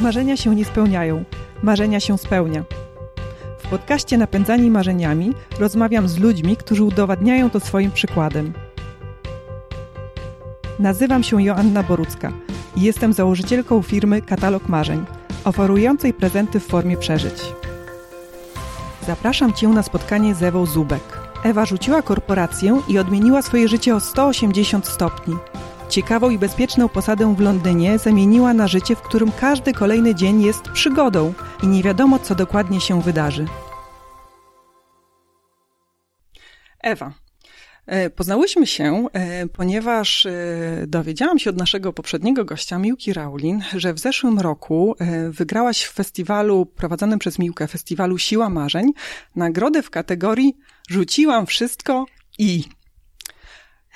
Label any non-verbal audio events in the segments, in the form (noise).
Marzenia się nie spełniają, marzenia się spełnia. W podcaście Napędzani Marzeniami rozmawiam z ludźmi, którzy udowadniają to swoim przykładem. Nazywam się Joanna Borucka i jestem założycielką firmy Katalog Marzeń, oferującej prezenty w formie przeżyć. Zapraszam Cię na spotkanie z Ewą Zubek. Ewa rzuciła korporację i odmieniła swoje życie o 180 stopni. Ciekawą i bezpieczną posadę w Londynie zamieniła na życie, w którym każdy kolejny dzień jest przygodą i nie wiadomo, co dokładnie się wydarzy. Ewa, e, Poznałyśmy się, e, ponieważ e, dowiedziałam się od naszego poprzedniego gościa, Miłki Raulin, że w zeszłym roku wygrałaś w festiwalu prowadzonym przez Miłkę, festiwalu Siła Marzeń, nagrodę w kategorii Rzuciłam wszystko i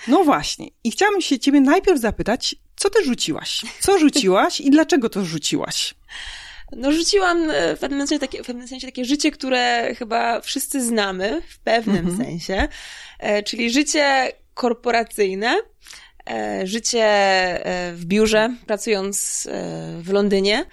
no właśnie. I chciałam się ciebie najpierw zapytać, co ty rzuciłaś? Co rzuciłaś i dlaczego to rzuciłaś? No rzuciłam e, w pewnym sensie takie, w pewnym sensie takie życie, które chyba wszyscy znamy w pewnym mhm. sensie, e, czyli życie korporacyjne, e, życie w biurze, pracując w Londynie.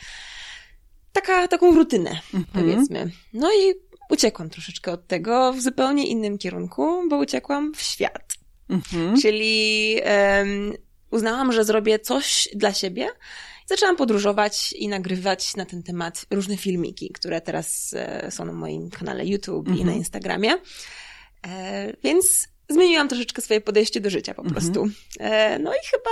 Taka, taką rutynę, mhm. powiedzmy. No i uciekłam troszeczkę od tego w zupełnie innym kierunku, bo uciekłam w świat. Mhm. Czyli um, uznałam, że zrobię coś dla siebie. Zaczęłam podróżować i nagrywać na ten temat różne filmiki, które teraz e, są na moim kanale YouTube mhm. i na mhm. Instagramie. E, więc zmieniłam troszeczkę swoje podejście do życia po mhm. prostu. E, no i chyba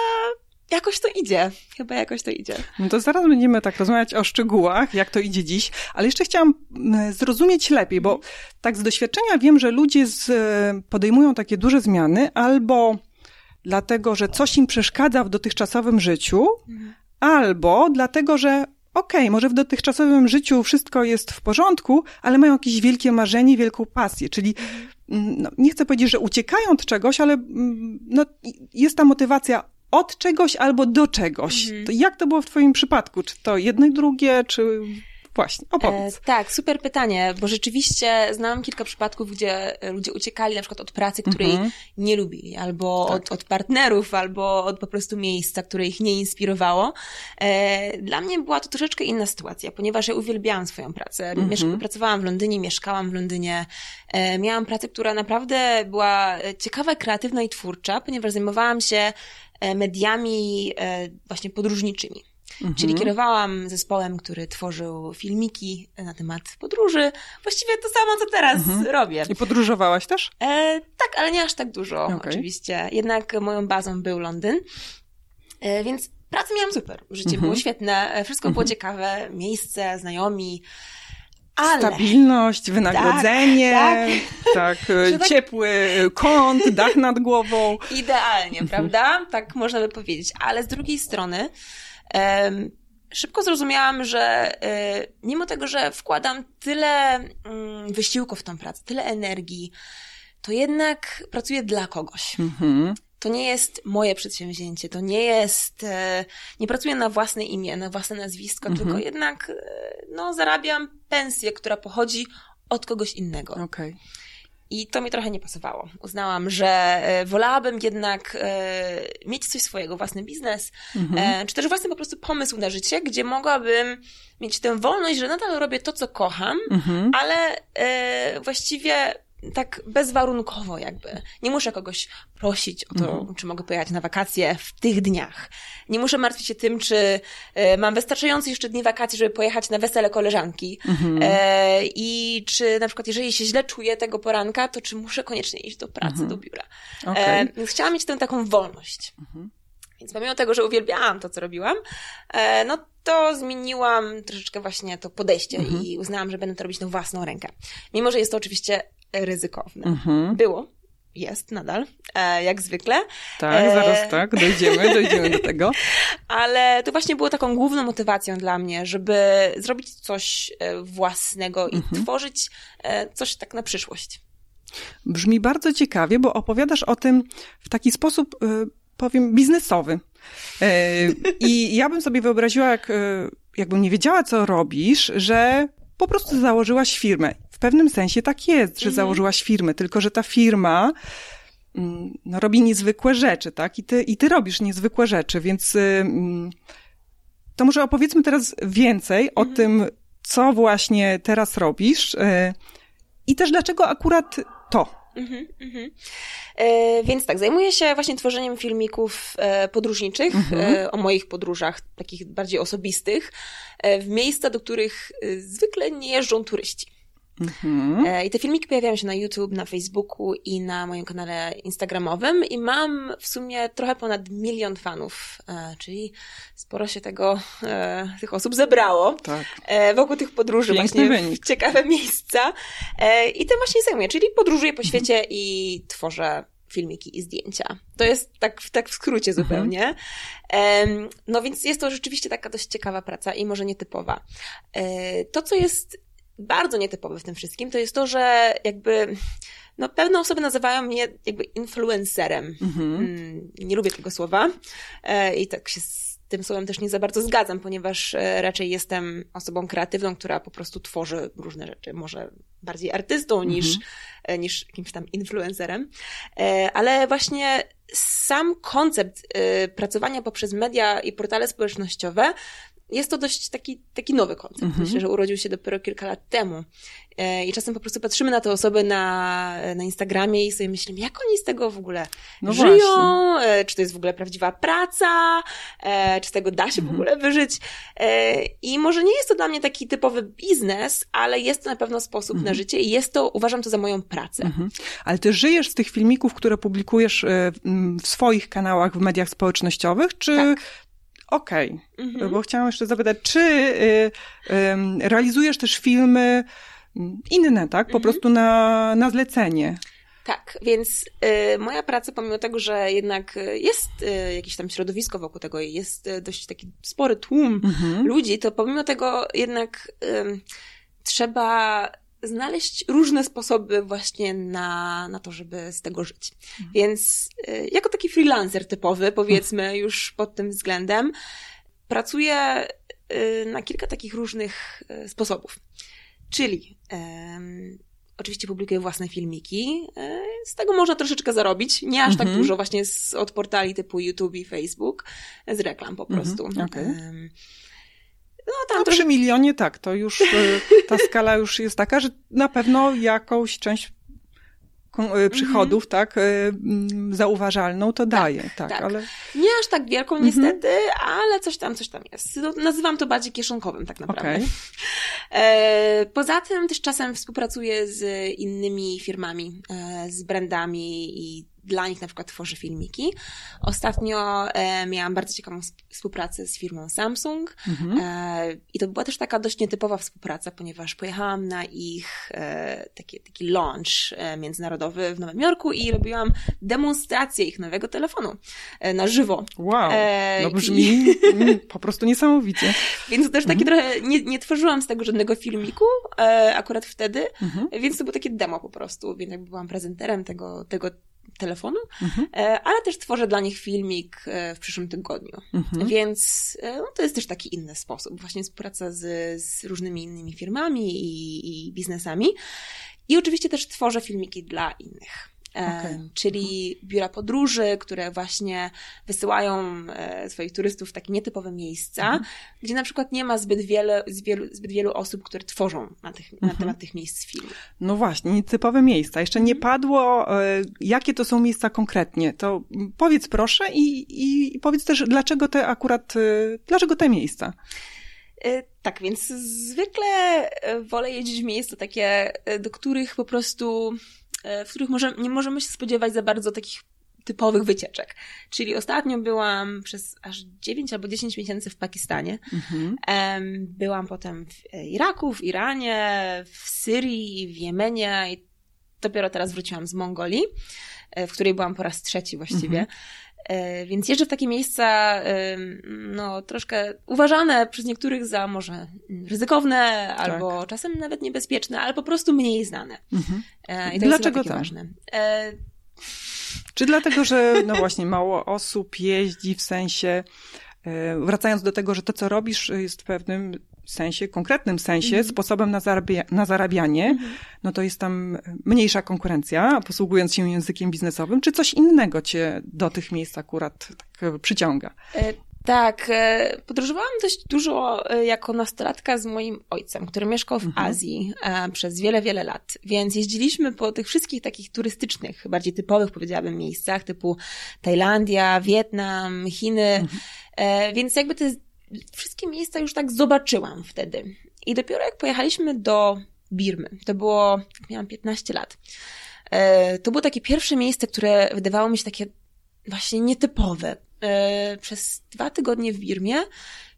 jakoś to idzie. Chyba jakoś to idzie. No to zaraz będziemy tak rozmawiać o szczegółach, jak to idzie dziś, ale jeszcze chciałam mm, zrozumieć lepiej, bo tak z doświadczenia wiem, że ludzie z, podejmują takie duże zmiany albo dlatego, że coś im przeszkadza w dotychczasowym życiu, albo dlatego, że okej, okay, może w dotychczasowym życiu wszystko jest w porządku, ale mają jakieś wielkie marzenie, wielką pasję, czyli mm, no, nie chcę powiedzieć, że uciekają od czegoś, ale mm, no, jest ta motywacja od czegoś albo do czegoś. Mhm. To jak to było w Twoim przypadku? Czy to jedno i drugie, czy Właśnie, opowiedz. E, tak, super pytanie, bo rzeczywiście znam kilka przypadków, gdzie ludzie uciekali na przykład od pracy, której mm -hmm. nie lubili, albo tak. od, od partnerów, albo od po prostu miejsca, które ich nie inspirowało. E, dla mnie była to troszeczkę inna sytuacja, ponieważ ja uwielbiałam swoją pracę. Mm -hmm. Pracowałam w Londynie, mieszkałam w Londynie. E, miałam pracę, która naprawdę była ciekawa, kreatywna i twórcza, ponieważ zajmowałam się mediami e, właśnie podróżniczymi. Mhm. Czyli kierowałam zespołem, który tworzył filmiki na temat podróży. Właściwie to samo, co teraz mhm. robię. I podróżowałaś też? E, tak, ale nie aż tak dużo, okay. oczywiście. Jednak moją bazą był Londyn. E, więc pracę miałam super. Życie mhm. było świetne, e, wszystko było mhm. ciekawe, miejsce, znajomi. Ale... Stabilność, wynagrodzenie, tak, tak. (laughs) tak e, ciepły kąt, dach nad głową. (laughs) Idealnie, prawda? Tak można by powiedzieć. Ale z drugiej strony, szybko zrozumiałam, że e, mimo tego, że wkładam tyle mm, wysiłku w tą pracę, tyle energii, to jednak pracuję dla kogoś. Mhm. To nie jest moje przedsięwzięcie, to nie jest, e, nie pracuję na własne imię, na własne nazwisko, mhm. tylko jednak e, no, zarabiam pensję, która pochodzi od kogoś innego. Okay. I to mi trochę nie pasowało. Uznałam, że e, wolałabym jednak mieć coś swojego, własny biznes, mhm. Czy też własny po prostu pomysł na życie, gdzie mogłabym mieć tę wolność, że nadal robię to, co kocham, mhm. ale właściwie tak bezwarunkowo jakby. Nie muszę kogoś prosić o to, mhm. czy mogę pojechać na wakacje w tych dniach. Nie muszę martwić się tym, czy e, mam wystarczająco jeszcze dni wakacji, żeby pojechać na wesele koleżanki. Mhm. E, I czy na przykład, jeżeli się źle czuję tego poranka, to czy muszę koniecznie iść do pracy, mhm. do biura. Okay. E, więc chciałam mieć tę taką wolność. Więc pomimo tego, że uwielbiałam to, co robiłam, e, no to zmieniłam troszeczkę właśnie to podejście i uznałam, że będę to robić na własną rękę. Mimo, że jest to oczywiście ryzykowne. Mhm. Było, jest nadal, e, jak zwykle. Tak, e... zaraz tak, dojdziemy, dojdziemy do tego. (laughs) Ale to właśnie było taką główną motywacją dla mnie, żeby zrobić coś e, własnego i mhm. tworzyć coś tak na przyszłość. Brzmi bardzo ciekawie, bo opowiadasz o tym w taki sposób, powiem, biznesowy. I ja bym sobie wyobraziła, jak, jakbym nie wiedziała, co robisz, że po prostu założyłaś firmę pewnym sensie tak jest, że mhm. założyłaś firmę, tylko że ta firma mm, no, robi niezwykłe rzeczy, tak? I ty, I ty robisz niezwykłe rzeczy, więc to może opowiedzmy teraz więcej mhm. o tym, co właśnie teraz robisz e, i też dlaczego akurat to. Mhm, mhm. E, więc tak, zajmuję się właśnie tworzeniem filmików e, podróżniczych mhm. e, o moich podróżach, takich bardziej osobistych, e, w miejsca, do których e, zwykle nie jeżdżą turyści. Mhm. E, I te filmiki pojawiają się na YouTube, na Facebooku i na moim kanale Instagramowym i mam w sumie trochę ponad milion fanów, e, czyli sporo się tego, e, tych osób zebrało tak. wokół tych podróży Piękny właśnie wynik. w ciekawe miejsca. I tym właśnie zajmuję, czyli podróżuję po mhm. świecie mhm. i tworzę filmiki i zdjęcia. To jest tak, tak w skrócie mhm. zupełnie. Mhm. No więc jest to rzeczywiście taka dość ciekawa praca i może nietypowa. To, co jest bardzo nietypowe w tym wszystkim, to jest to, że jakby no, pewne osoby nazywają mnie jakby influencerem. Mhm. Mm, nie lubię tego słowa e, i tak się z tym słowem też nie za bardzo zgadzam, ponieważ e, raczej jestem osobą kreatywną, która po prostu tworzy różne rzeczy. Może bardziej artystą mhm. niż, e, niż jakimś tam influencerem. Ale właśnie sam koncept pracowania poprzez media i portale społecznościowe jest to dość taki, taki nowy koncept. Mhm. Myślę, że urodził się dopiero kilka lat temu. E, I czasem po prostu patrzymy na te osoby na, na Instagramie i sobie myślimy, jak oni z tego w ogóle no żyją, właśnie. E, czy to jest w ogóle prawdziwa praca, e, czy z tego da się mhm. w ogóle wyżyć. I może nie jest to dla mnie taki typowy biznes, ale jest to na pewno sposób mhm. na życie i jest to, uważam to za moją pracę. Mhm. Ale ty żyjesz z tych filmików, które publikujesz w swoich kanałach w mediach społecznościowych, czy tak. Okej, okay. mhm. bo chciałam jeszcze zapytać, czy y, y, realizujesz też filmy mm, inne, tak? Po mhm. prostu na, na zlecenie. Tak, więc y, moja praca, pomimo tego, że jednak jest y, jakieś tam środowisko wokół tego i jest y, dość taki spory tłum mhm. ludzi, to pomimo tego jednak trzeba znaleźć różne sposoby właśnie na, na to, żeby z tego żyć. Mhm. Więc y, jako taki freelancer typowy, powiedzmy mhm. już pod tym względem, pracuję y, na kilka takich różnych y, sposobów. Czyli um, oczywiście publikuję własne filmiki. Z tego można troszeczkę zarobić. Nie aż tak mhm. dużo właśnie z, od portali typu YouTube i Facebook, z reklam po prostu. Mhm. Okay. Um, no, tam no, przy milionie tak, to już e, ta (laughs) skala już jest taka, że na pewno jakąś część e, przychodów, mm-hmm. tak, e, mm, zauważalną, to tak, daje, tak, tak, ale... Nie aż tak wielką mm-hmm. niestety, ale coś tam, coś tam jest. No, nazywam to bardziej kieszonkowym tak naprawdę. Okay. (laughs) Poza tym też czasem współpracuję z innymi firmami, z brandami i dla nich na przykład tworzę filmiki. Ostatnio e, miałam bardzo ciekawą współpracę z firmą Samsung mhm. e, i to była też taka dość nietypowa współpraca, ponieważ pojechałam na ich e, taki, taki launch e, międzynarodowy w Nowym Jorku i robiłam demonstrację ich nowego telefonu e, na żywo. Wow, e, no brzmi i... (laughs) po prostu niesamowicie. (laughs) Więc też takie mhm. trochę, nie, nie tworzyłam z tego żadnego filmiku akurat wtedy, mhm. więc to było takie demo po prostu, więc jakby byłam prezenterem tego, tego telefonu, mhm. E, ale też tworzę dla nich filmik e, w przyszłym tygodniu. Mhm. Więc e, no, to jest też taki inny sposób, właśnie współpraca z, z różnymi innymi firmami i, i biznesami. I oczywiście też tworzę filmiki dla innych. Okay. czyli biura podróży, które właśnie wysyłają e, swoich turystów w takie nietypowe miejsca, mhm. gdzie na przykład nie ma zbyt, wiele, zbyt wielu osób, które tworzą na, tych, mhm. na temat tych miejsc film. No właśnie, nietypowe miejsca. Jeszcze nie mhm. padło, e, jakie to są miejsca konkretnie. To powiedz proszę i, i, powiedz też, dlaczego te akurat, e, dlaczego te miejsca? Tak, więc zwykle wolę jeździć w miejsca takie, do których po prostu E, w których może, nie możemy się spodziewać za bardzo takich typowych wycieczek. Czyli ostatnio byłam przez aż 9 albo 10 miesięcy w Pakistanie. Mhm. Byłam potem w Iraku, w Iranie, w Syrii, w Jemenie i dopiero teraz wróciłam z Mongolii, e, w której byłam po raz trzeci właściwie. E, więc jeżdżę w takie miejsca, no, troszkę uważane przez niektórych za może ryzykowne, tak. albo czasem nawet niebezpieczne, ale po prostu mniej znane. Mhm. E, I to Dlaczego jest tak? ważne. E, Czy dlatego, że no właśnie mało osób jeździ w sensie, wracając do tego, że to, co robisz, jest pewnym sensie, konkretnym sensie, mm sposobem na, zarabia na zarabianie, mm -hmm. no to jest tam mniejsza konkurencja, posługując się językiem biznesowym, czy coś innego cię do tych miejsc akurat tak przyciąga? E, Tak, e, podróżowałam dość dużo e, jako nastolatka z moim ojcem, który mieszkał w mhm. Azji e, przez wiele, wiele lat. Więc jeździliśmy po tych wszystkich takich turystycznych, bardziej typowych, powiedziałabym, miejscach, typu Tajlandia, Wietnam, Chiny. Mhm. Więc jakby te wszystkie miejsca już tak zobaczyłam wtedy. I dopiero jak pojechaliśmy do Birmy, to było, miałam 15 lat, to było takie pierwsze miejsce, które wydawało mi się takie właśnie nietypowe. E, przez dwa tygodnie w Birmie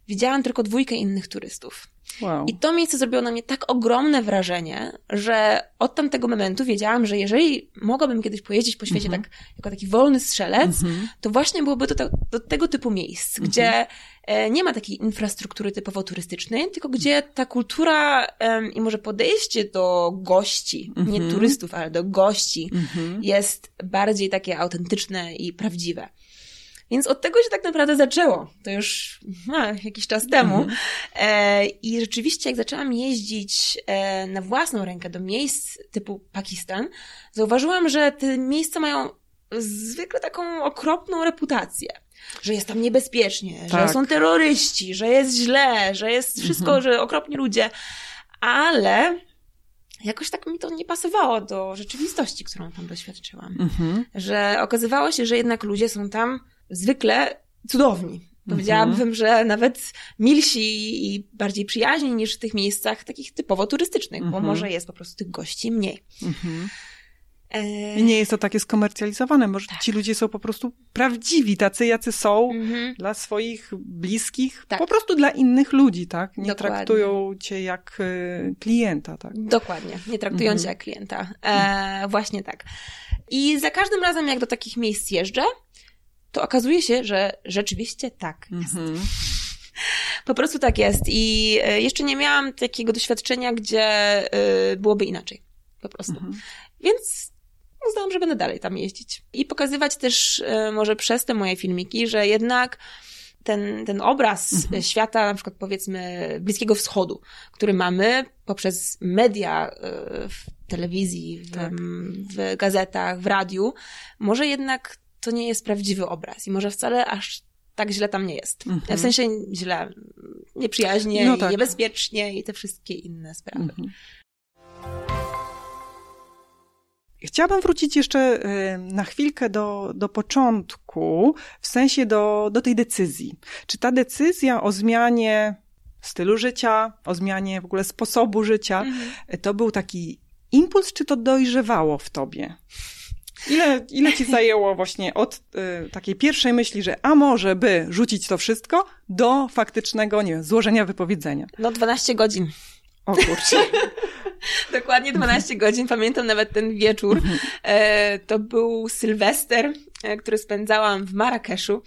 widziałam tylko dwójkę innych turystów. Wow. I to miejsce zrobiło na mnie tak ogromne wrażenie, że od tamtego momentu wiedziałam, że jeżeli mogłabym kiedyś pojeździć po świecie mm-hmm. tak, jako taki wolny strzelec, mm-hmm. to właśnie byłoby to do tego typu miejsc, mm-hmm. gdzie e, nie ma takiej infrastruktury typowo turystycznej, tylko gdzie ta kultura i może podejście do gości, nie mhm. turystów, ale do gości mhm. jest bardziej takie autentyczne i prawdziwe. Więc od tego się tak naprawdę zaczęło. To już a, jakiś czas temu. Mhm. E, I rzeczywiście, jak zaczęłam jeździć e, na własną rękę do miejsc typu Pakistan, zauważyłam, że te miejsca mają zwykle taką okropną reputację. Że jest tam niebezpiecznie, tak. że są terroryści, że jest źle, że jest wszystko, mhm. że okropni ludzie. Ale jakoś tak mi to nie pasowało do rzeczywistości, którą tam doświadczyłam. Mhm. Że okazywało się, że jednak ludzie są tam zwykle cudowni. Powiedziałabym, mhm. że nawet milsi i bardziej przyjaźni niż w tych miejscach takich typowo turystycznych, bo mhm. może jest po prostu tych gości mniej. Mhm. I nie jest to takie skomercjalizowane. Może tak. ci ludzie są po prostu prawdziwi, tacy jacy są mhm. dla swoich bliskich, tak. po prostu dla innych ludzi, tak? Nie Dokładnie. traktują cię jak y, klienta, tak? Dokładnie, nie traktują mhm. cię jak klienta. E, właśnie tak. I za każdym razem, jak do takich miejsc jeżdżę, to okazuje się, że rzeczywiście tak jest. Mm -hmm. Po prostu tak jest. I e, jeszcze nie miałam takiego doświadczenia, gdzie e, byłoby inaczej. Po prostu. Mm -hmm. Więc uznałam, że będę dalej tam jeździć. I pokazywać też e, może przez te moje filmiki, że jednak ten, ten obraz mhm. świata, na przykład powiedzmy Bliskiego Wschodu, który mamy poprzez media w telewizji, w, tak. w gazetach, w radiu, może jednak to nie jest prawdziwy obraz i może wcale aż tak źle tam nie jest. Mhm. W sensie źle, nieprzyjaźnie, no tak. niebezpiecznie i te wszystkie inne sprawy. Mhm. Chciałabym wrócić jeszcze y, na chwilkę do, do początku, w sensie do, do tej decyzji. Czy ta decyzja o zmianie stylu życia, o zmianie w ogóle sposobu życia, mhm. to był taki impuls, czy to dojrzewało w tobie? Ile, ile ci zajęło właśnie od y, takiej pierwszej myśli, że a może by rzucić to wszystko, do faktycznego, nie złożenia wypowiedzenia? No 12 godzin. O kurczę. (laughs) Dokładnie 12 godzin. Pamiętam nawet ten wieczór. E, to był Sylwester, e, który spędzałam w Marrakeszu.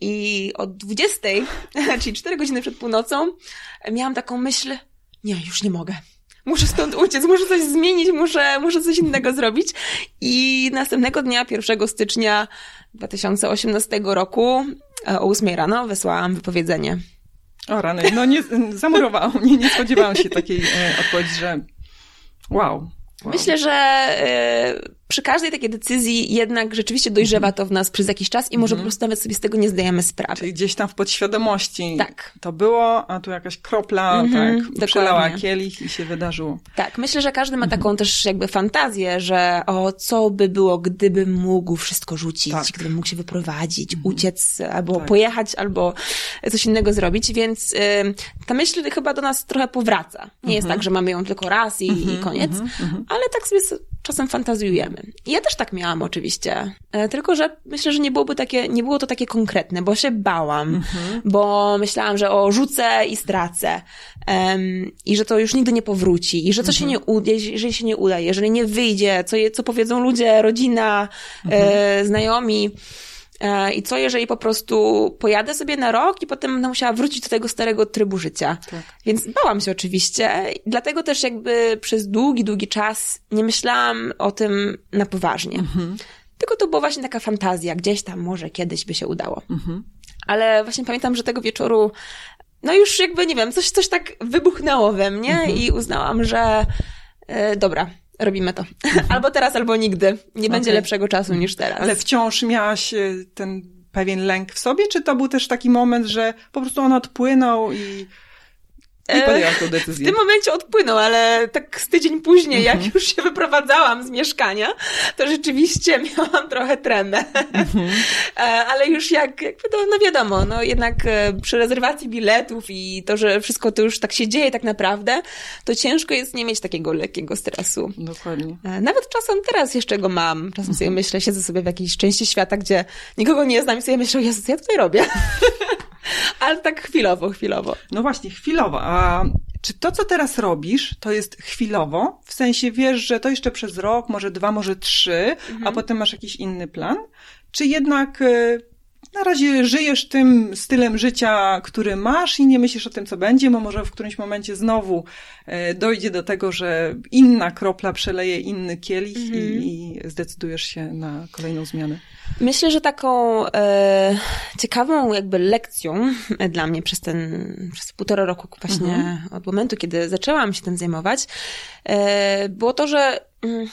I od 20, (laughs) czyli 4 godziny przed północą, miałam taką myśl, nie, już nie mogę muszę stąd uciec, muszę coś zmienić, muszę, muszę coś innego zrobić. I następnego dnia, 1 stycznia 2018 roku, e, o 8 rano, wysłałam wypowiedzenie. O rany, no nie, zamurowało mnie, nie spodziewałam się takiej e, odpowiedzi, że wow. wow. Myślę, że e, przy każdej takiej decyzji jednak rzeczywiście dojrzewa to w nas przez jakiś czas i może mm. po prostu nawet sobie z tego nie zdajemy sprawy. Czyli gdzieś tam w podświadomości tak. to było, a tu jakaś kropla mm -hmm, tak przelała kielich i się wydarzyło. Tak, myślę, że każdy ma taką mm -hmm. też jakby fantazję, że o, co by było, gdybym mógł wszystko rzucić, tak. gdybym mógł się wyprowadzić, -hmm. uciec, albo tak. pojechać, albo coś innego zrobić, więc y, ta myśl chyba do nas trochę powraca. Nie jest mhm. tak, że mamy ją tylko raz i, i mhm, koniec, mhm, ale tak sobie czasem fantazjujemy. I ja też tak miałam oczywiście. E, tylko, że myślę, że nie byłoby takie, nie było to takie konkretne, bo się bałam, mhm. bo myślałam, że o, rzucę i stracę. Um, I że to już nigdy nie powróci. I że co mhm. się nie uda, jeżeli się nie uda, jeżeli nie wyjdzie, co, je, co powiedzą ludzie, rodzina, mhm. e, znajomi. E, I co, jeżeli po prostu pojadę sobie na rok i potem będę musiała wrócić do tego starego trybu życia? Tak. Więc bałam się oczywiście. Dlatego też jakby przez długi, długi czas nie myślałam o tym na poważnie. Mhm. Tylko to była właśnie taka fantazja, gdzieś tam może kiedyś by się udało. Mhm. Ale właśnie pamiętam, że tego wieczoru, no już jakby, nie wiem, coś, coś tak wybuchnęło we mnie mhm. i uznałam, że e, dobra, robimy to. (laughs) albo teraz, albo nigdy. Nie okay. będzie lepszego czasu niż teraz. Ale wciąż miałaś e, ten pewien lęk w sobie, czy to był też taki moment, że po prostu on odpłynął i podjęłam tą decyzję. W tym momencie odpłynął, ale tak z tydzień później, jak mhm. już się wyprowadzałam z mieszkania, to rzeczywiście (laughs) miałam trochę tremę. Mhm. E, ale już jak, jakby to, no wiadomo, no jednak e, przy rezerwacji biletów i to, że wszystko to już tak się dzieje tak naprawdę, to ciężko jest nie mieć takiego lekkiego stresu. Dokładnie. E, nawet czasem teraz jeszcze go mam. Czasem sobie mhm. myślę, siedzę sobie w jakiejś części świata, gdzie nikogo nie znam i sobie myślę, Jezus, ja tutaj robię? (laughs) (laughs) Ale tak chwilowo, chwilowo. No właśnie, chwilowo. A czy to, co teraz robisz, to jest chwilowo? W sensie wiesz, że to jeszcze przez rok, może dwa, może trzy, mhm. a potem masz jakiś inny plan? Czy jednak e, na razie żyjesz tym stylem życia, który masz i nie myślisz o tym, co będzie, bo może w którymś momencie znowu e, dojdzie do tego, że inna kropla przeleje inny kielich -hmm. i, mhm. i, zdecydujesz się na kolejną zmianę. Myślę, że taką e, ciekawą jakby lekcją dla mnie przez ten, przez półtora roku właśnie -hmm. od momentu, kiedy zaczęłam się tym zajmować, e, było to, że mm,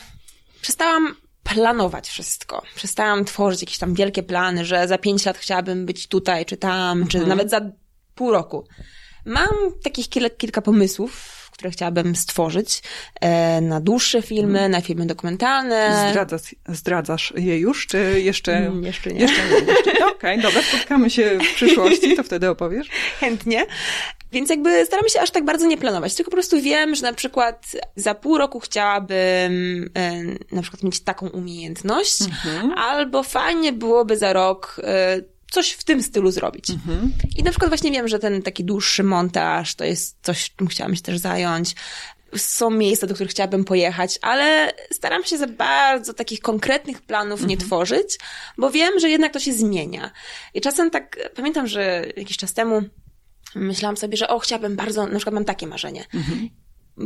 przestałam planować wszystko. Przestałam tworzyć jakieś tam wielkie plany, że za pięć lat chciałabym być tutaj, czy tam, mhm. czy nawet za pół roku. Mam takich kilka, kilka pomysłów, które chciałabym stworzyć e, na dłuższe filmy, mhm. na filmy dokumentalne. Zdradzasz, zdradzasz je już, czy jeszcze? Mm, jeszcze nie. Jeszcze nie. Okej, okay, dobra, spotkamy się w przyszłości, to wtedy opowiesz. (laughs) Chętnie. Więc jakby staram się aż tak bardzo nie planować, tylko po prostu wiem, że na przykład za pół roku chciałabym e, na przykład mieć taką umiejętność, mhm. albo fajnie byłoby za rok e, coś w tym stylu zrobić. Mhm. I na przykład właśnie wiem, że ten taki dłuższy montaż to jest coś, czym chciałam się też zająć. Są miejsca, do których chciałabym pojechać, ale staram się za bardzo takich konkretnych planów mhm. nie tworzyć, bo wiem, że jednak to się zmienia. I czasem tak, pamiętam, że jakiś czas temu myślałam sobie, że o, chciałabym bardzo, na przykład mam takie marzenie. Mhm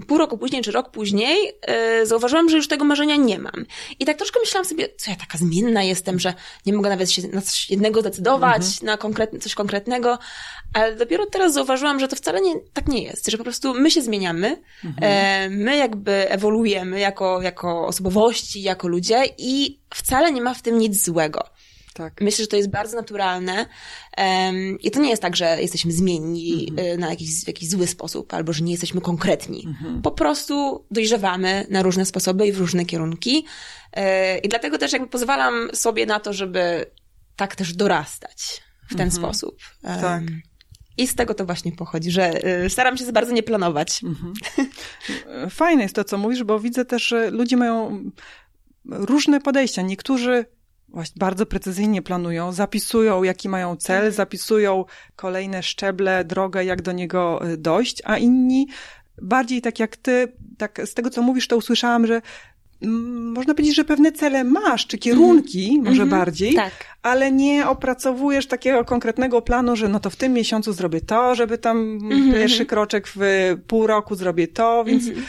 pół roku później czy rok później yy, zauważyłam, że już tego marzenia nie mam. I tak troszkę myślałam sobie, co ja taka zmienna jestem, że nie mogę nawet się na coś jednego zdecydować, mhm. na konkretne, coś konkretnego, ale dopiero teraz zauważyłam, że to wcale nie, tak nie jest, że po prostu my się zmieniamy, mhm. e, my jakby ewoluujemy jako, jako osobowości, jako ludzie i wcale nie ma w tym nic złego. Tak. Myślę, że to jest bardzo naturalne. Um, I to nie jest tak, że jesteśmy zmienni mhm. na jakiś, w jakiś zły sposób, albo że nie jesteśmy konkretni. Mhm. Po prostu dojrzewamy na różne sposoby i w różne kierunki. E, I dlatego też jakby pozwalam sobie na to, żeby tak też dorastać w ten mhm. sposób. Um, tak. I z tego to właśnie pochodzi, że y, staram się za bardzo nie planować. Fajne jest to, co mówisz, bo widzę też, że ludzie mają różne podejścia. Niektórzy właśnie bardzo precyzyjnie planują, zapisują, jaki mają cel, mhm. zapisują kolejne szczeble, drogę, jak do niego y, dojść, a inni bardziej tak jak ty, tak z tego co mówisz, to usłyszałam, że mm, można powiedzieć, że pewne cele masz, czy kierunki, mm -hmm. może mm -hmm. bardziej, tak. ale nie opracowujesz takiego konkretnego planu, że no to w tym miesiącu zrobię to, żeby tam mm -hmm. pierwszy kroczek w pół roku zrobię to, więc mhm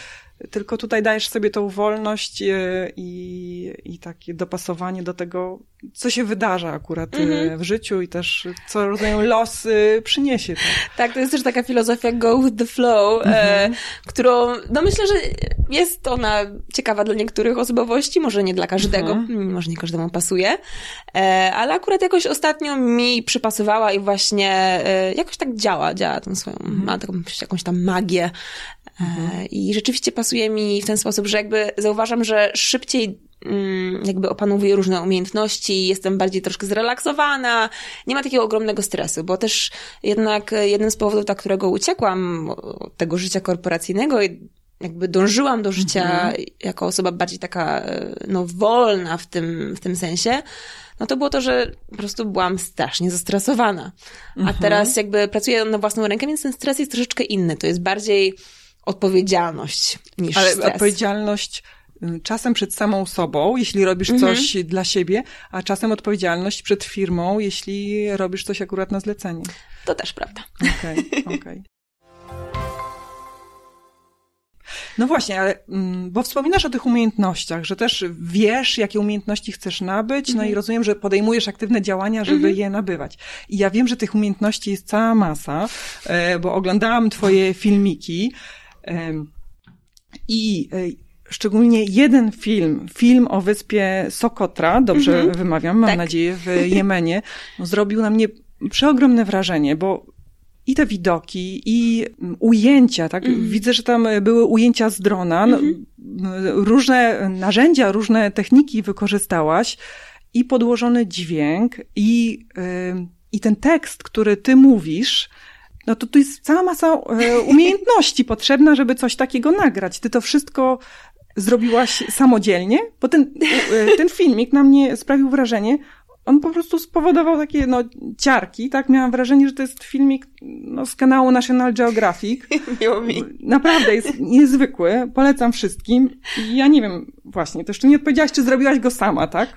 tylko tutaj dajesz sobie tą wolność e, i, i takie dopasowanie do tego, co się wydarza akurat mm-hmm. w życiu i też co rodzaju los przyniesie. Tak? tak, to jest też taka filozofia go with the flow, mm-hmm. e, mhm. którą, no myślę, że jest ona ciekawa dla niektórych osobowości, może nie dla każdego, mm-hmm. może nie każdemu pasuje, e, ale akurat jakoś ostatnio mi przypasowała i właśnie e, jakoś tak działa, działa tą swoją, mhm. ma taką jakąś tam magię Mhm. I rzeczywiście pasuje mi w ten sposób, że jakby zauważam, że szybciej jakby opanowuję różne umiejętności, jestem bardziej troszkę zrelaksowana, nie ma takiego ogromnego stresu, bo też jednak jeden z powodów, dla którego uciekłam od tego życia korporacyjnego i jakby dążyłam do życia mhm. jako osoba bardziej taka no, wolna w tym, w tym sensie, no to było to, że po prostu byłam strasznie zestresowana. A mhm. teraz jakby pracuję na własną rękę, więc ten stres jest troszeczkę inny. To jest bardziej odpowiedzialność niż Ale stres. odpowiedzialność czasem przed samą sobą, jeśli robisz mhm. coś dla siebie, a czasem odpowiedzialność przed firmą, jeśli robisz coś akurat na zlecenie. To też prawda. Okej, okay, (laughs) okej. Okay. No właśnie, ale, mm, bo wspominasz o tych umiejętnościach, że też wiesz, jakie umiejętności chcesz nabyć, no i mhm. rozumiem, że podejmujesz aktywne działania, żeby mhm. je nabywać. I ja wiem, że tych umiejętności jest cała masa, e, bo oglądałam twoje filmiki, i szczególnie jeden film, film o wyspie Sokotra, dobrze mhm. wymawiam, mam tak. nadzieję, w Jemenie, zrobił na mnie przeogromne wrażenie, bo i te widoki, i ujęcia, tak? Mm. Widzę, że tam były ujęcia z drona, mm -hmm. różne narzędzia, różne techniki wykorzystałaś i podłożony dźwięk, i, yy, i ten tekst, który ty mówisz, no to tu jest cała masa e, umiejętności potrzebna, żeby coś takiego nagrać. Ty to wszystko zrobiłaś samodzielnie, bo ten, e, ten filmik na mnie sprawił wrażenie, on po prostu spowodował takie, no, ciarki, tak? Miałam wrażenie, że to jest filmik, no, z kanału National Geographic. (laughs) Miło mi. Naprawdę jest niezwykły, polecam wszystkim. Ja nie wiem, właśnie, to jeszcze nie odpowiedziałaś, czy zrobiłaś go sama, tak?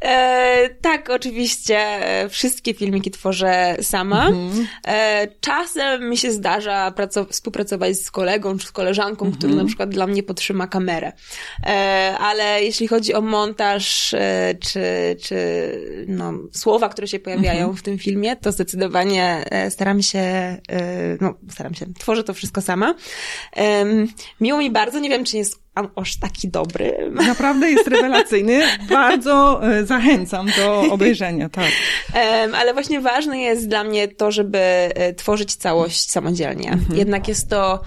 E, tak, oczywiście. E, wszystkie filmiki tworzę sama. Mhm. E, czasem mi się zdarza współpracować z kolegą czy z koleżanką, mhm. który na przykład dla mnie podtrzyma kamerę. E, ale jeśli chodzi o montaż e, czy, czy no, słowa, które się pojawiają mhm. w tym filmie, to zdecydowanie e, staram się, no staram się, tworzę to wszystko sama. miło mi bardzo, nie wiem, czy jest aż taki dobry. Naprawdę jest rewelacyjny. Bardzo e, zachęcam do obejrzenia, tak. Ale właśnie ważne jest dla mnie to, żeby e, tworzyć całość samodzielnie. Mhm. Jednak jest to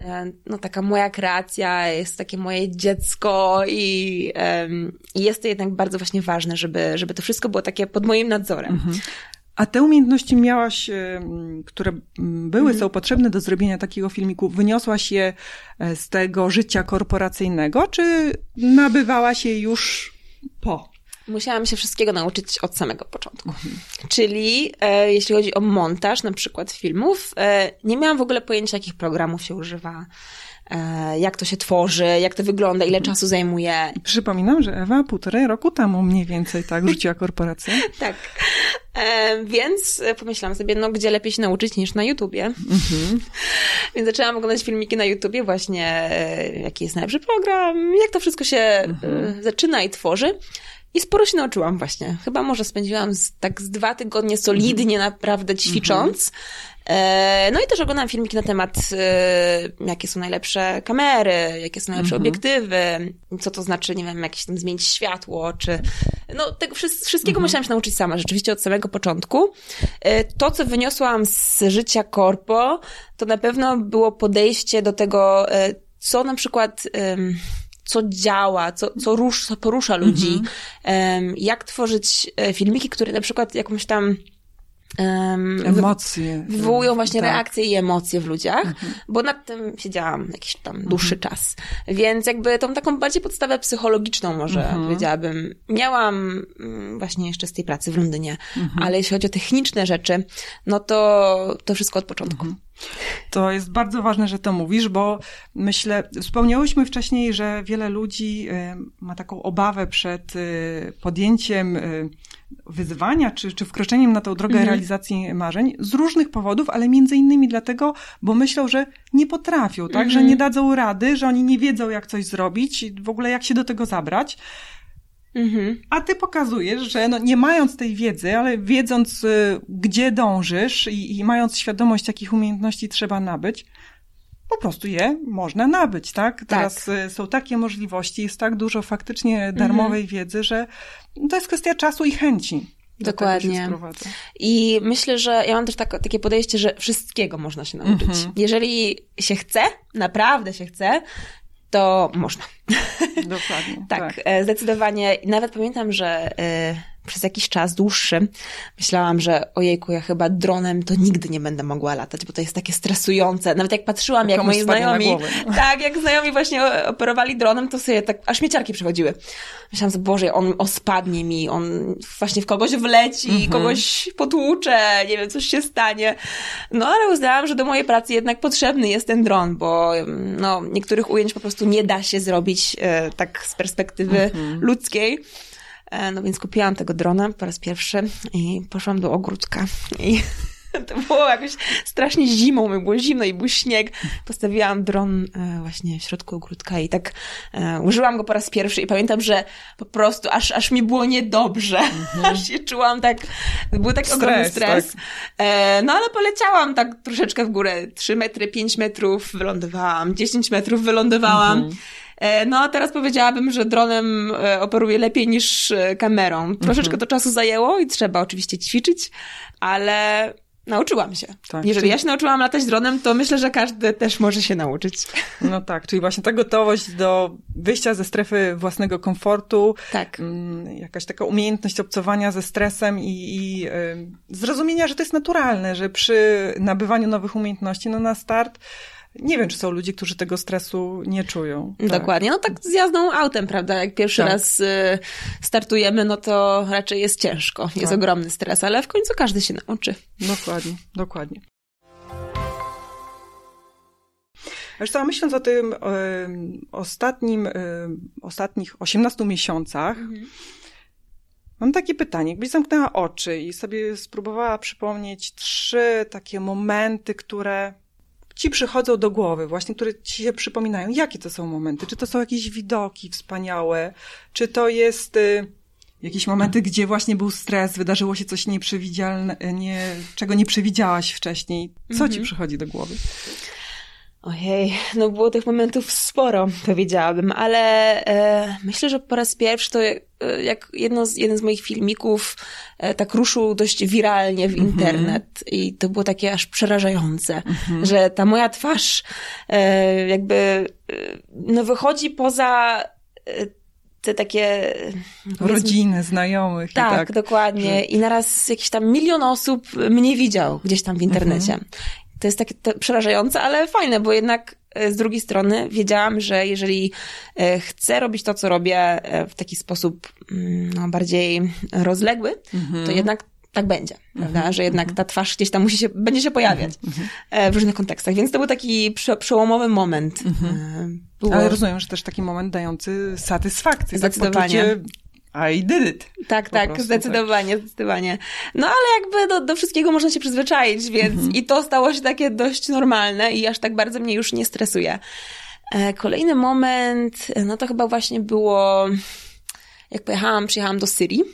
e, no taka moja kreacja, jest takie moje dziecko i, um, jest to jednak bardzo właśnie ważne, żeby, żeby to wszystko było takie pod moim nadzorem. Mhm. A te umiejętności miałaś, które były, mhm. są potrzebne do zrobienia takiego filmiku, wyniosłaś je e, z tego życia korporacyjnego, czy nabywałaś je już po? Musiałam się wszystkiego nauczyć od samego początku. Mhm. Czyli e, jeśli chodzi o montaż na przykład filmów, e, nie miałam w ogóle pojęcia, jakich programów się używa, jak to się tworzy, jak to wygląda, ile czasu zajmuje. Przypominam, że Ewa półtorej roku temu mniej więcej tak (laughs) rzuciła korporację. tak. E, więc pomyślałam sobie, no gdzie lepiej się nauczyć niż na YouTubie. Mhm. (laughs) więc zaczęłam oglądać filmiki na YouTubie właśnie, e, jaki jest najlepszy program, jak to wszystko się mhm. zaczyna i tworzy. I sporo się nauczyłam właśnie. Chyba może spędziłam z, tak z dwa tygodnie solidnie mhm. naprawdę ćwicząc. E, no i też oglądam filmiki na temat, e, jakie są najlepsze kamery, jakie są najlepsze mhm. obiektywy, co to znaczy, nie wiem, jakieś tam zmienić światło, czy... No, tego wszystkiego mhm. musiałam się nauczyć sama, rzeczywiście od samego początku. E, to, co wyniosłam z życia korpo, to na pewno było podejście do tego, co na przykład co działa, co, co, rusz, co porusza ludzi, mhm. jak tworzyć filmiki, które na przykład jakąś tam Um, emocje. Wywołują właśnie tak. reakcje i emocje w ludziach, mhm. bo nad tym siedziałam jakiś tam dłuższy mhm. czas. Więc jakby tą taką bardziej podstawę psychologiczną może mhm. powiedziałabym. Miałam mm, właśnie jeszcze z tej pracy w Londynie, mhm. ale jeśli chodzi o techniczne rzeczy, no to to wszystko od początku. To jest bardzo ważne, że to mówisz, bo myślę, wspomniałyśmy wcześniej, że wiele ludzi y, ma taką obawę przed y, podjęciem y, wyzwania, czy, czy wkroczeniem na tą drogę mhm. realizacji marzeń z różnych powodów, ale między innymi dlatego, bo myślą, że nie potrafią, tak, że mhm. nie dadzą rady, że oni nie wiedzą, jak coś zrobić, w ogóle jak się do tego zabrać. Mhm. A ty pokazujesz, że no, nie mając tej wiedzy, ale wiedząc, y, gdzie dążysz i, i mając świadomość, jakich umiejętności trzeba nabyć, po prostu je można nabyć, tak? tak. Teraz tak. są takie możliwości, jest tak dużo faktycznie darmowej mhm. wiedzy, że to jest kwestia czasu i chęci. Dokładnie. I myślę, że ja mam też tak, takie podejście, że wszystkiego można się nauczyć. Mhm. Jeżeli się chce, naprawdę się chce, to można. (laughs) Dokładnie. tak, tak, e, zdecydowanie. Nawet pamiętam, że y, przez jakiś czas dłuższy myślałam, że ojejku, ja chyba dronem to nigdy nie będę mogła latać, bo to jest takie stresujące. Nawet jak patrzyłam, jak moi znajomi, (laughs) tak, jak znajomi właśnie operowali dronem, to sobie tak, aż mieciarki przychodziły. Myślałam sobie, Boże, on ospadnie mi, on właśnie w kogoś wleci, mhm. kogoś potłucze, nie wiem, coś się stanie. No, ale uznałam, że do mojej pracy jednak potrzebny jest ten dron, bo no, niektórych ujęć po prostu nie da się zrobić e, tak z perspektywy mhm. ludzkiej. E, no więc kupiłam tego drona po raz pierwszy i poszłam do ogródka i (laughs) to było jakoś strasznie zimą, było zimno i był śnieg. Postawiłam dron e, właśnie w środku ogródka i tak e, użyłam go po raz pierwszy i pamiętam, że po prostu aż, aż mi było niedobrze. Mhm. (laughs) aż się czułam tak, był tak stres, ogromny stres. Tak. no ale poleciałam tak troszeczkę w górę. 3 metry, 5 metrów wylądowałam, 10 metrów wylądowałam. Mhm. E, no a teraz powiedziałabym, że dronem e, operuję lepiej niż e, kamerą. Troszeczkę mhm. to czasu zajęło i trzeba oczywiście ćwiczyć, ale nauczyłam się. Tak, Jeżeli czyli... ja się nauczyłam latać dronem, to myślę, że każdy też może się nauczyć. (laughs) No tak, czyli właśnie ta gotowość do wyjścia ze strefy własnego komfortu, tak. Mm, jakaś taka umiejętność obcowania ze stresem i, i zrozumienia, że to jest naturalne, że przy nabywaniu nowych umiejętności, no na start nie wiem, czy są ludzie, którzy tego stresu nie czują. Tak. Dokładnie. No tak z jazdą autem, prawda? Jak pierwszy tak. raz y, startujemy, no to raczej jest ciężko. Jest tak. ogromny stres, ale w końcu każdy się nauczy. Dokładnie, dokładnie. Co, myśląc o tym y, ostatnim, y, ostatnich 18 miesiącach, mhm. mam takie pytanie. Jakbyś zamknęła oczy i sobie spróbowała przypomnieć trzy takie momenty, które ci przychodzą do głowy, właśnie, które ci się przypominają. Jakie to są momenty? Czy to są jakieś widoki wspaniałe? Czy to jest y, jakieś momenty, gdzie właśnie był stres, wydarzyło się coś nieprzewidzialne, nie, czego nie przewidziałaś wcześniej? Co ci mhm. przychodzi do głowy? Ojej, no było tych momentów sporo, powiedziałabym, ale e, myślę, że po raz pierwszy to e, jak jedno z, jeden z moich filmików e, tak ruszył dość wiralnie w mhm. internet mm -hmm. i to było takie aż przerażające, mm -hmm. że ta moja twarz e, jakby e, no wychodzi poza e, te takie... Rodziny, znajomych. Tak, tak, dokładnie. Że... I naraz jakiś tam milion osób mnie widział gdzieś tam w internecie. -hmm to jest takie przerażające, ale fajne, bo jednak e, z drugiej strony wiedziałam, że jeżeli e, chcę robić to, co robię e, w taki sposób mm, no, bardziej rozległy, mhm. to jednak tak będzie, prawda? Mhm. Że jednak mhm. ta twarz gdzieś tam musi się, będzie się pojawiać mhm. w różnych kontekstach. Więc to był taki prze, przełomowy moment. Było... Ale rozumiem, że też taki moment dający satysfakcję. Zdecydowanie. Tak, i did it. Tak, tak, prostu, zdecydowanie, tak. zdecydowanie. No ale jakby do, do wszystkiego można się przyzwyczaić, więc mhm. i to stało się takie dość normalne i aż tak bardzo mnie już nie stresuje. E, kolejny moment, no to chyba właśnie było, jak pojechałam, przyjechałam do Syrii.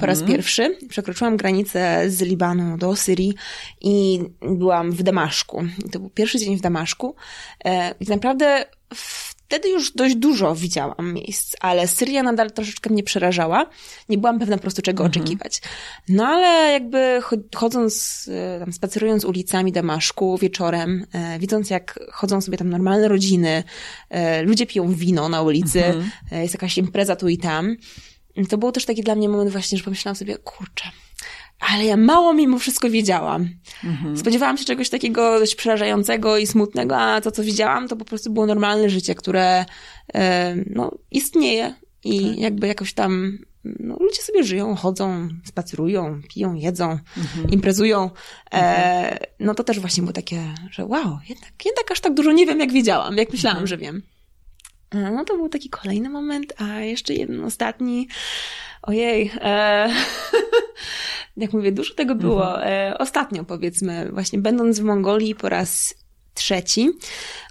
Po raz mhm. pierwszy przekroczyłam granicę z Libanu do Syrii i byłam w Damaszku. To był pierwszy dzień w Damaszku. E, I naprawdę w Wtedy już dość dużo widziałam miejsc, ale Syria nadal troszeczkę mnie przerażała. Nie byłam pewna po prostu czego mhm. oczekiwać. No ale jakby chodząc, e, tam spacerując ulicami Damaszku wieczorem, e, widząc jak chodzą sobie tam normalne rodziny, e, ludzie piją wino na ulicy, mhm. e, jest jakaś impreza tu i tam, to był też taki dla mnie moment właśnie, że pomyślałam sobie, kurczę, ale ja mało mimo wszystko wiedziałam. Mhm. Spodziewałam się czegoś takiego dość przerażającego i smutnego, a to, co widziałam, to po prostu było normalne życie, które e, no, istnieje i tak. jakby jakoś tam no, ludzie sobie żyją, chodzą, spacerują, piją, jedzą, mhm. imprezują. E, mhm. no to też właśnie było takie, że wow, jednak, jednak aż tak dużo nie wiem, jak wiedziałam, jak myślałam, mhm. że wiem. E, no to był taki kolejny moment, a jeszcze jeden ostatni. Ojej. E, (laughs) jak mówię, dużo tego było. Mhm. E, ostatnio, powiedzmy, właśnie będąc w Mongolii po raz trzeci,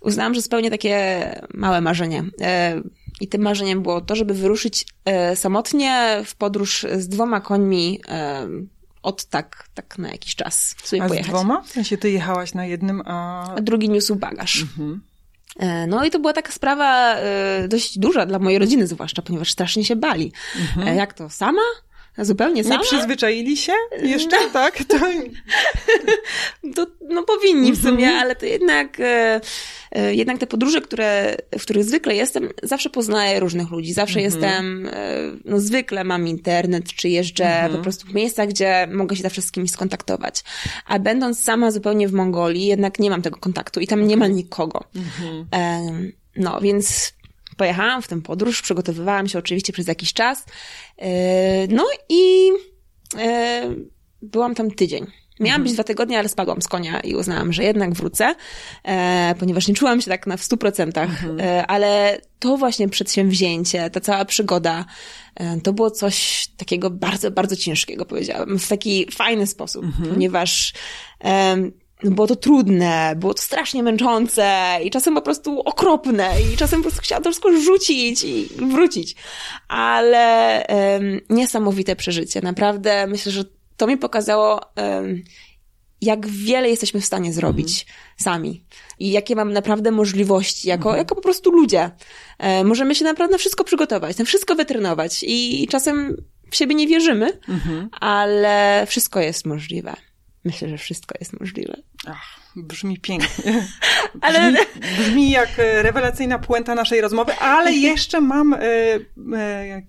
uznałam, że spełnię takie małe marzenie. E, I tym marzeniem było to, żeby wyruszyć e, samotnie w podróż z dwoma końmi e, od tak, tak na jakiś czas sobie a pojechać. z dwoma? W sensie ty jechałaś na jednym, a... a drugi niósł bagaż. Mhm. E, no i to była taka sprawa e, dość duża dla mojej rodziny zwłaszcza, ponieważ strasznie się bali. Mhm. E, jak to, sama? Zupełnie sama? Nie przyzwyczaili się jeszcze, no. tak? To... (laughs) to... no powinni w sumie, mhm. ale to jednak, e, e, jednak te podróże, które, w których zwykle jestem, zawsze poznaję różnych ludzi. Zawsze mhm. jestem, e, no zwykle mam internet, czy jeżdżę mhm. po prostu w miejscach, gdzie mogę się zawsze z kimś skontaktować. A będąc sama zupełnie w Mongolii, jednak nie mam tego kontaktu i tam nie ma nikogo. No, więc pojechałam w tę podróż, przygotowywałam się oczywiście przez jakiś czas. E, no i e, byłam tam tydzień. Miałam być mhm. dwa tygodnie, ale spadłam z konia i uznałam, że jednak wrócę, e, ponieważ nie czułam się tak na w stu procentach, mhm. ale to właśnie przedsięwzięcie, ta cała przygoda, to było coś takiego bardzo, bardzo ciężkiego, powiedziałabym, w taki fajny sposób, mhm. ponieważ było to trudne, było to strasznie męczące i czasem po prostu okropne i czasem po prostu chciałam to wszystko rzucić i wrócić. Ale um, niesamowite przeżycie. Naprawdę myślę, że to mi pokazało, um, jak wiele jesteśmy w stanie zrobić mhm. sami i jakie mamy naprawdę możliwości jako, mhm. jako po prostu ludzie. E, możemy się naprawdę na wszystko przygotować, na wszystko wytrenować i, czasem w siebie nie wierzymy, mhm. ale wszystko jest możliwe. Myślę, że wszystko jest możliwe. Ach, brzmi pięknie. (laughs) ale... Brzmi, brzmi jak e, rewelacyjna puenta naszej rozmowy, ale (laughs) jeszcze mam e,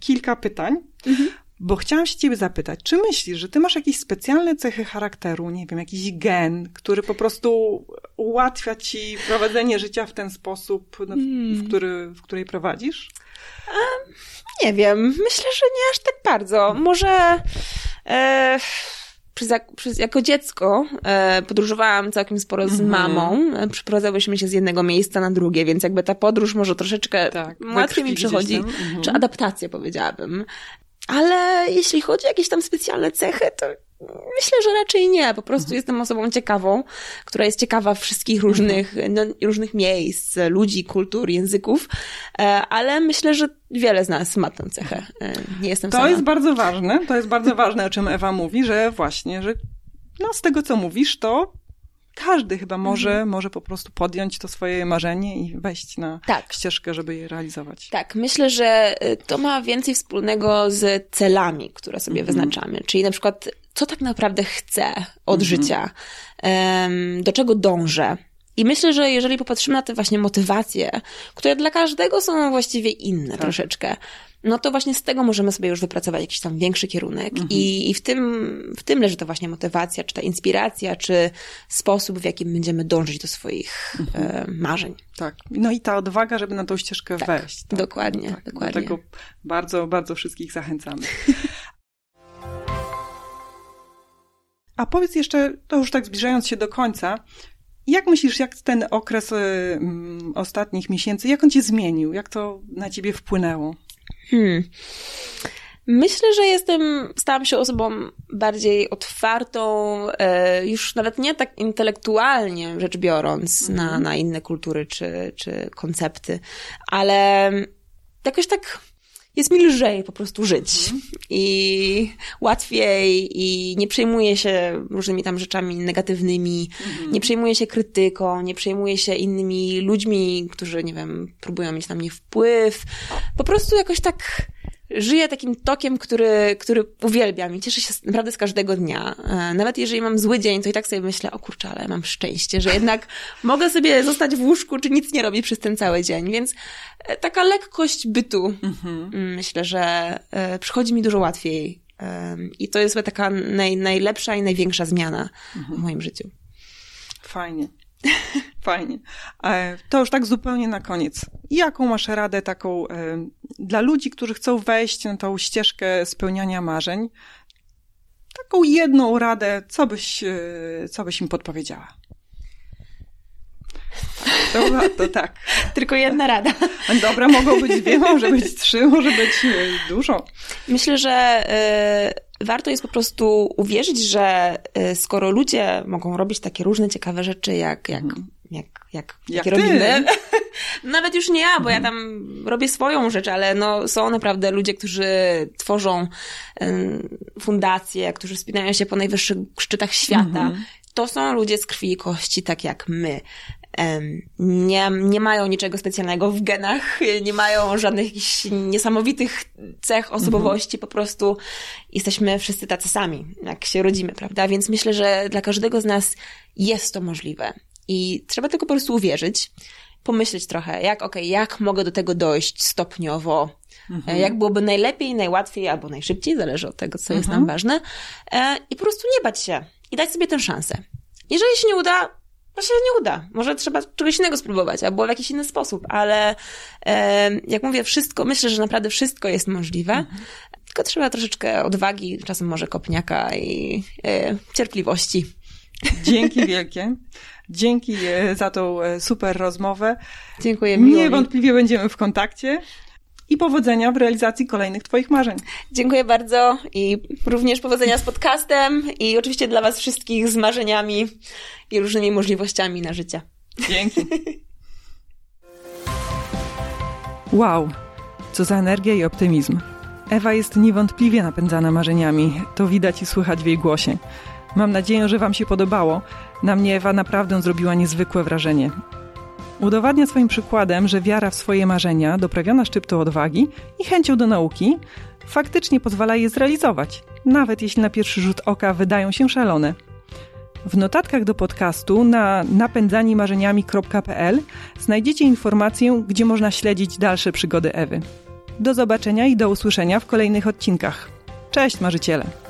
kilka pytań. Mhm. Bo chciałam się ciebie zapytać, czy myślisz, że ty masz jakieś specjalne cechy charakteru, nie wiem, jakiś gen, który po prostu ułatwia ci prowadzenie życia w ten sposób, no, hmm. w, który, w której prowadzisz? Um, nie wiem, myślę, że nie aż tak bardzo. Może e, przez, przez, jako dziecko e, podróżowałam całkiem sporo z mhm. mamą. E, przeprowadzałyśmy się z jednego miejsca na drugie, więc jakby ta podróż może troszeczkę tak, łatwiej mi przychodzi, mhm. czy adaptacja powiedziałabym. Ale jeśli chodzi o jakieś tam specjalne cechy, to myślę, że raczej nie. Po prostu mhm. jestem osobą ciekawą, która jest ciekawa wszystkich różnych, no, różnych miejsc, ludzi, kultur, języków, e, ale myślę, że wiele z nas ma tę cechę. E, nie jestem To sama. jest bardzo ważne, to jest bardzo ważne, o czym Ewa mówi, że właśnie, że no z tego, co mówisz, to każdy chyba może, mhm. może po prostu podjąć to swoje marzenie i wejść na tak. ścieżkę, żeby je realizować. Tak, myślę, że y, to ma więcej wspólnego z celami, które sobie mhm. wyznaczamy. Czyli na przykład, co tak naprawdę chcę od mhm. życia, do czego dążę. I myślę, że jeżeli popatrzymy na te właśnie motywacje, które dla każdego są właściwie inne tak. troszeczkę, no to właśnie z tego możemy sobie już wypracować jakiś tam większy kierunek mhm. I, i w, tym, w tym leży to właśnie motywacja, czy ta inspiracja, czy sposób, w jakim będziemy dążyć do swoich mhm. e, marzeń. Tak. No i ta odwaga, żeby na tą ścieżkę tak, wejść. Tak? Dokładnie, tak. dokładnie. Dlatego bardzo, bardzo wszystkich zachęcamy. (laughs) A powiedz jeszcze, to już tak zbliżając się do końca, jak myślisz, jak ten okres y, mm, ostatnich miesięcy, jak on cię zmienił? Jak to na ciebie wpłynęło? Hmm. Myślę, że jestem, stałam się osobą bardziej otwartą, e, już nawet nie tak intelektualnie rzecz biorąc, mm. na, mhm. na inne kultury czy, czy koncepty, ale jakoś tak jest mi lżej po prostu żyć mm. i łatwiej i nie przejmuję się różnymi tam rzeczami negatywnymi, mm. nie przejmuję się krytyką, nie przejmuję się innymi ludźmi, którzy, nie wiem, próbują mieć na mnie wpływ. Po prostu jakoś tak żyję takim tokiem, który, który uwielbiam i cieszę się naprawdę z każdego dnia. E, nawet jeżeli mam zły dzień, to i tak sobie myślę, o kurczę, ale mam szczęście, że jednak (laughs) mogę sobie zostać w łóżku, czy nic nie robić przez ten cały dzień. Więc e, taka lekkość bytu, mhm. Mm, myślę, że e, przychodzi mi dużo łatwiej. I to jest taka naj, najlepsza i największa zmiana mhm. w moim życiu. Fajnie. (laughs) Fajnie. E, to już tak zupełnie na koniec. Jaką masz radę taką e, dla ludzi, którzy chcą wejść na tą ścieżkę spełniania marzeń? Taką jedną radę, co byś, e, co byś im podpowiedziała? Dobra, to tak. (laughs) Tylko jedna rada. (laughs) Dobra, mogą być dwie, może być trzy, może być dużo. Myślę, że warto jest po prostu uwierzyć, że y, skoro ludzie mogą robić takie różne ciekawe rzeczy, jak, jak, mhm. jak, jak, jak robimy, (laughs) nawet już nie ja, bo ja mhm. tam robię swoją rzecz, ale no, są naprawdę ludzie, którzy tworzą fundacje, którzy wspinają się po najwyższych szczytach świata. Mhm. To są ludzie z krwi i kości, tak jak my nie, nie mają niczego specjalnego w genach, nie mają żadnych niesamowitych cech osobowości, po prostu jesteśmy wszyscy tacy sami, jak się rodzimy, prawda? Więc myślę, że dla każdego z nas jest to możliwe. I trzeba tylko po prostu uwierzyć, pomyśleć trochę, jak, okej, okay, jak mogę do tego dojść stopniowo, mhm. jak byłoby najlepiej, najłatwiej albo najszybciej, zależy od tego, co mhm. jest nam mhm. ważne, e, i po prostu nie bać się i dać sobie tę szansę. Jeżeli się nie uda, to się nie uda. Może trzeba czegoś innego spróbować, albo w jakiś inny sposób, ale e, jak mówię, wszystko, myślę, że naprawdę wszystko jest możliwe, mhm. tylko trzeba troszeczkę odwagi, czasem może kopniaka i e, cierpliwości. Dzięki (laughs) wielkie. Dzięki e, za tą e, super rozmowę. Dziękuję. Niewątpliwie będziemy w kontakcie i powodzenia w realizacji kolejnych Twoich marzeń. Dziękuję bardzo i również powodzenia z podcastem i oczywiście dla Was wszystkich z marzeniami i różnymi możliwościami na życie. Dzięki. (laughs) Wow, co za energia i optymizm. Ewa jest niewątpliwie napędzana marzeniami, to widać i słychać w jej głosie. Mam nadzieję, że Wam się podobało. Na mnie Ewa naprawdę zrobiła niezwykłe wrażenie. Udowadnia swoim przykładem, że wiara w swoje marzenia, doprawiona szczyptą odwagi i chęcią do nauki, faktycznie pozwala je zrealizować, nawet jeśli na pierwszy rzut oka wydają się szalone. W notatkach do podcastu na napędzanimarzeniami.pl znajdziecie informację, gdzie można śledzić dalsze przygody Ewy. Do zobaczenia i do usłyszenia w kolejnych odcinkach. Cześć marzyciele!